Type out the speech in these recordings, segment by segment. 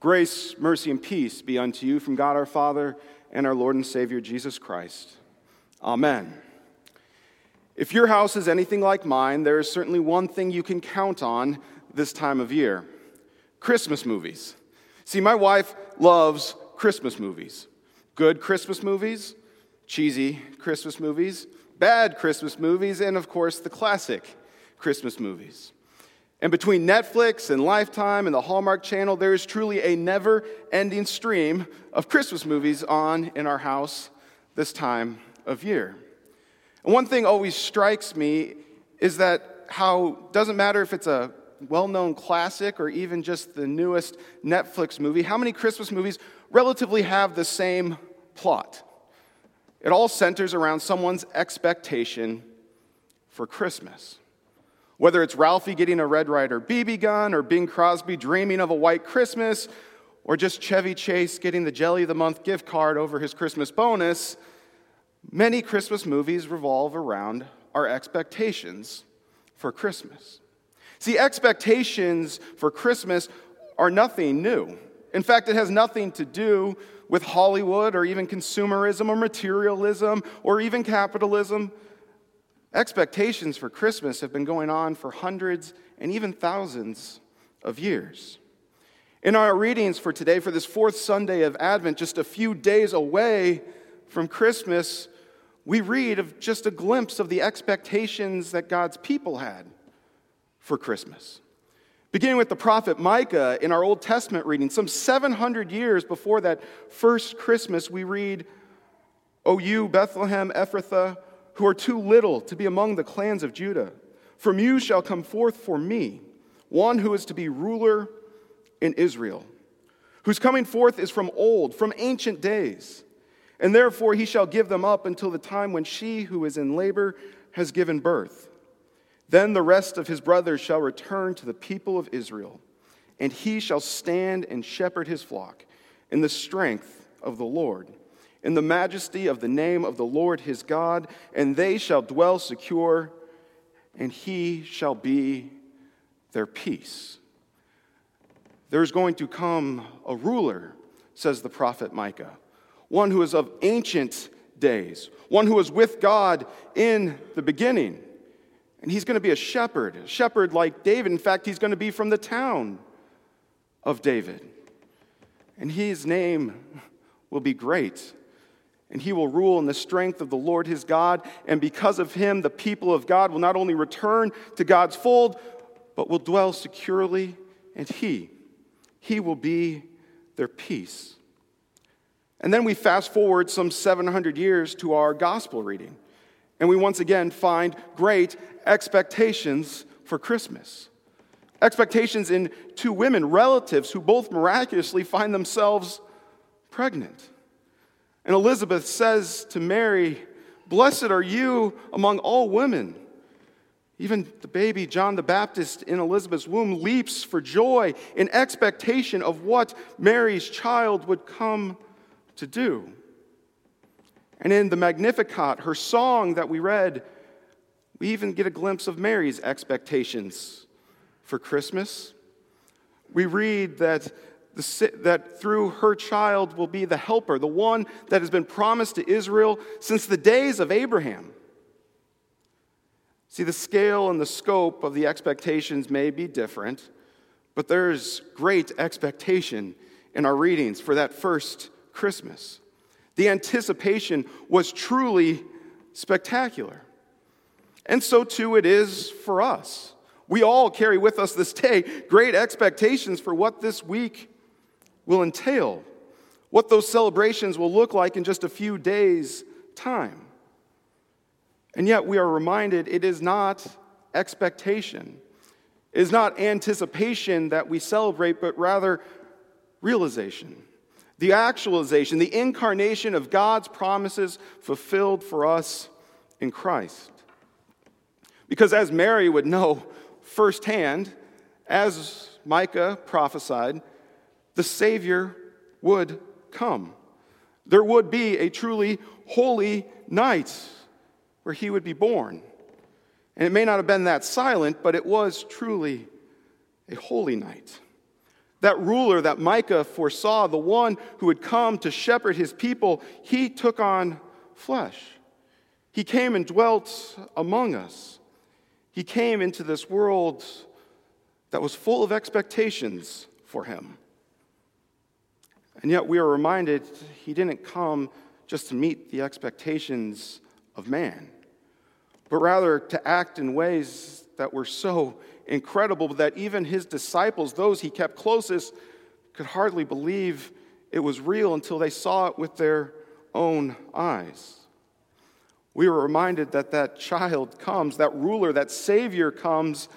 Grace, mercy, and peace be unto you from God our Father and our Lord and Savior Jesus Christ. Amen. If your house is anything like mine, there is certainly one thing you can count on this time of year Christmas movies. See, my wife loves Christmas movies. Good Christmas movies, cheesy Christmas movies, bad Christmas movies, and of course, the classic Christmas movies. And between Netflix and Lifetime and the Hallmark Channel, there is truly a never ending stream of Christmas movies on in our house this time of year. And one thing always strikes me is that how doesn't matter if it's a well known classic or even just the newest Netflix movie, how many Christmas movies relatively have the same plot? It all centers around someone's expectation for Christmas. Whether it's Ralphie getting a Red Ryder BB gun, or Bing Crosby dreaming of a white Christmas, or just Chevy Chase getting the Jelly of the Month gift card over his Christmas bonus, many Christmas movies revolve around our expectations for Christmas. See, expectations for Christmas are nothing new. In fact, it has nothing to do with Hollywood or even consumerism or materialism or even capitalism. Expectations for Christmas have been going on for hundreds and even thousands of years. In our readings for today, for this fourth Sunday of Advent, just a few days away from Christmas, we read of just a glimpse of the expectations that God's people had for Christmas. Beginning with the prophet Micah in our Old Testament reading, some 700 years before that first Christmas, we read, O you, Bethlehem Ephrathah, who are too little to be among the clans of Judah. From you shall come forth for me one who is to be ruler in Israel, whose coming forth is from old, from ancient days. And therefore he shall give them up until the time when she who is in labor has given birth. Then the rest of his brothers shall return to the people of Israel, and he shall stand and shepherd his flock in the strength of the Lord in the majesty of the name of the Lord his God, and they shall dwell secure, and he shall be their peace. There's going to come a ruler, says the prophet Micah, one who is of ancient days, one who was with God in the beginning. And he's going to be a shepherd, a shepherd like David. In fact, he's going to be from the town of David. And his name will be great and he will rule in the strength of the Lord his God. And because of him, the people of God will not only return to God's fold, but will dwell securely, and he, he will be their peace. And then we fast forward some 700 years to our gospel reading, and we once again find great expectations for Christmas. Expectations in two women, relatives, who both miraculously find themselves pregnant. And Elizabeth says to Mary, Blessed are you among all women. Even the baby John the Baptist in Elizabeth's womb leaps for joy in expectation of what Mary's child would come to do. And in the Magnificat, her song that we read, we even get a glimpse of Mary's expectations for Christmas. We read that that through her child will be the helper, the one that has been promised to Israel since the days of Abraham. See, the scale and the scope of the expectations may be different, but there's great expectation in our readings for that first Christmas. The anticipation was truly spectacular. And so too it is for us. We all carry with us this day great expectations for what this week will entail, what those celebrations will look like in just a few days' time. And yet we are reminded it is not expectation, it is not anticipation that we celebrate, but rather realization. The actualization, the incarnation of God's promises fulfilled for us in Christ. Because as Mary would know firsthand, as Micah prophesied, the Savior would come. There would be a truly holy night where he would be born. And it may not have been that silent, but it was truly a holy night. That ruler that Micah foresaw, the one who would come to shepherd his people, he took on flesh. He came and dwelt among us. He came into this world that was full of expectations for him. And yet we are reminded he didn't come just to meet the expectations of man, but rather to act in ways that were so incredible that even his disciples, those he kept closest, could hardly believe it was real until they saw it with their own eyes. We were reminded that that child comes, that ruler, that Savior comes,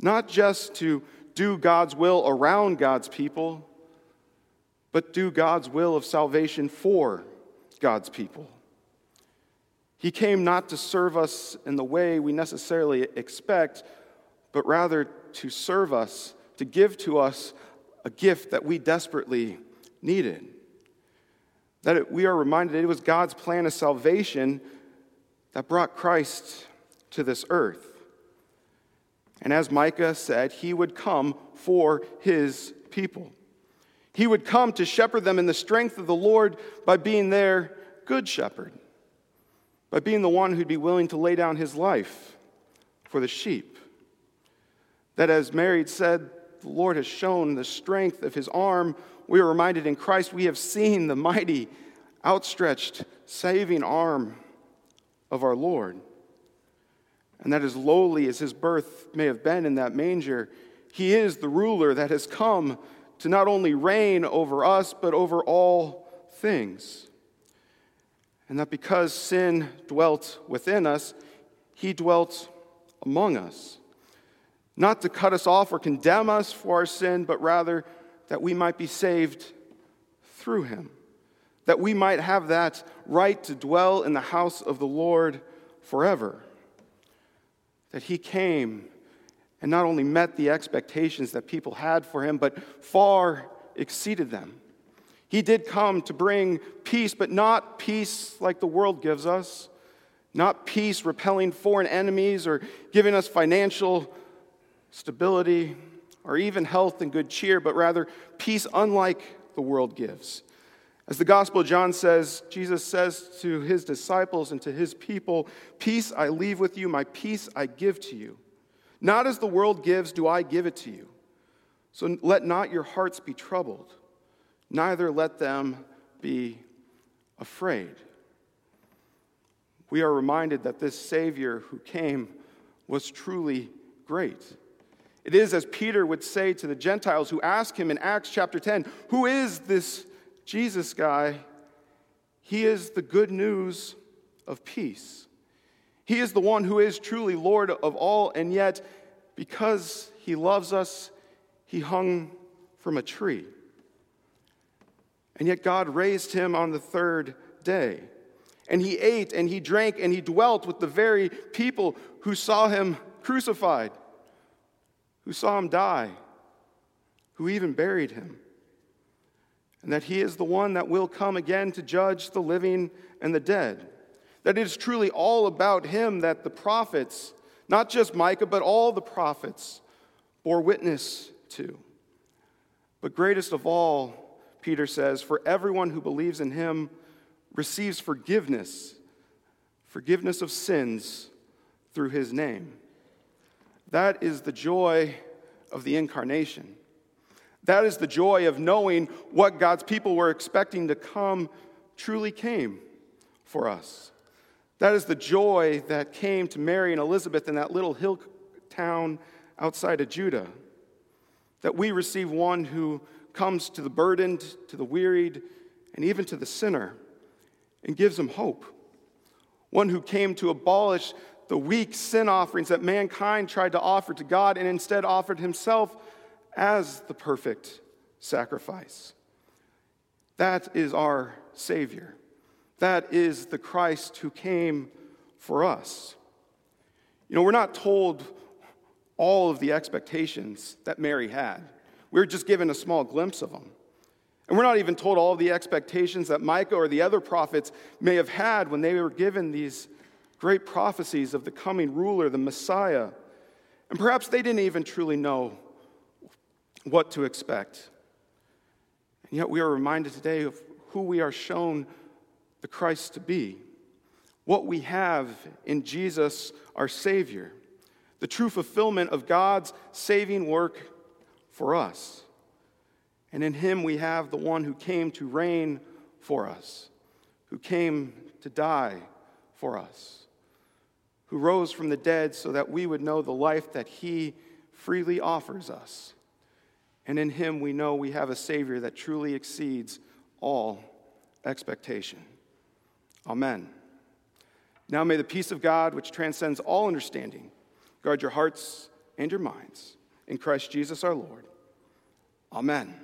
not just to do God's will around God's people, but do God's will of salvation for God's people. He came not to serve us in the way we necessarily expect, but rather to serve us, to give to us a gift that we desperately needed. That we are reminded it was God's plan of salvation that brought Christ to this earth. And as Micah said, he would come for his people. He would come to shepherd them in the strength of the Lord by being their good shepherd, by being the one who'd be willing to lay down his life for the sheep. That, as Mary said, the Lord has shown the strength of his arm. We are reminded in Christ we have seen the mighty, outstretched, saving arm of our Lord. And that as lowly as his birth may have been in that manger, he is the ruler that has come to not only reign over us, but over all things. And that because sin dwelt within us, he dwelt among us not to cut us off or condemn us for our sin, but rather that we might be saved through him, that we might have that right to dwell in the house of the Lord forever. That he came and not only met the expectations that people had for him, but far exceeded them. He did come to bring peace, but not peace like the world gives us, not peace repelling foreign enemies or giving us financial stability, or even health and good cheer, but rather peace unlike the world gives. As the Gospel of John says, Jesus says to his disciples and to his people, Peace I leave with you, my peace I give to you. Not as the world gives, do I give it to you. So let not your hearts be troubled, neither let them be afraid. We are reminded that this Savior who came was truly great. It is as Peter would say to the Gentiles who ask him in Acts chapter 10 Who is this Jesus guy? He is the good news of peace. He is the one who is truly Lord of all, and yet, because he loves us, he hung from a tree. And yet, God raised him on the third day. And he ate and he drank and he dwelt with the very people who saw him crucified who saw him die, who even buried him, and that he is the one that will come again to judge the living and the dead. That it is truly all about him that the prophets, not just Micah, but all the prophets, bore witness to. But greatest of all, Peter says, for everyone who believes in him receives forgiveness, forgiveness of sins through his name. That is the joy of the incarnation. That is the joy of knowing what God's people were expecting to come truly came for us. That is the joy that came to Mary and Elizabeth in that little hill town outside of Judah. That we receive one who comes to the burdened, to the wearied, and even to the sinner and gives them hope. One who came to abolish the weak sin offerings that mankind tried to offer to God and instead offered himself as the perfect sacrifice. That is our Savior. That is the Christ who came for us. You know, we're not told all of the expectations that Mary had. We're just given a small glimpse of them. And we're not even told all of the expectations that Micah or the other prophets may have had when they were given these great prophecies of the coming ruler, the Messiah. And perhaps they didn't even truly know what to expect. And yet we are reminded today of who we are shown the Christ to be, what we have in Jesus, our Savior, the true fulfillment of God's saving work for us. And in Him we have the one who came to reign for us, who came to die for us, who rose from the dead so that we would know the life that He freely offers us. And in Him we know we have a Savior that truly exceeds all expectation. Amen. Now may the peace of God, which transcends all understanding, guard your hearts and your minds in Christ Jesus our Lord. Amen.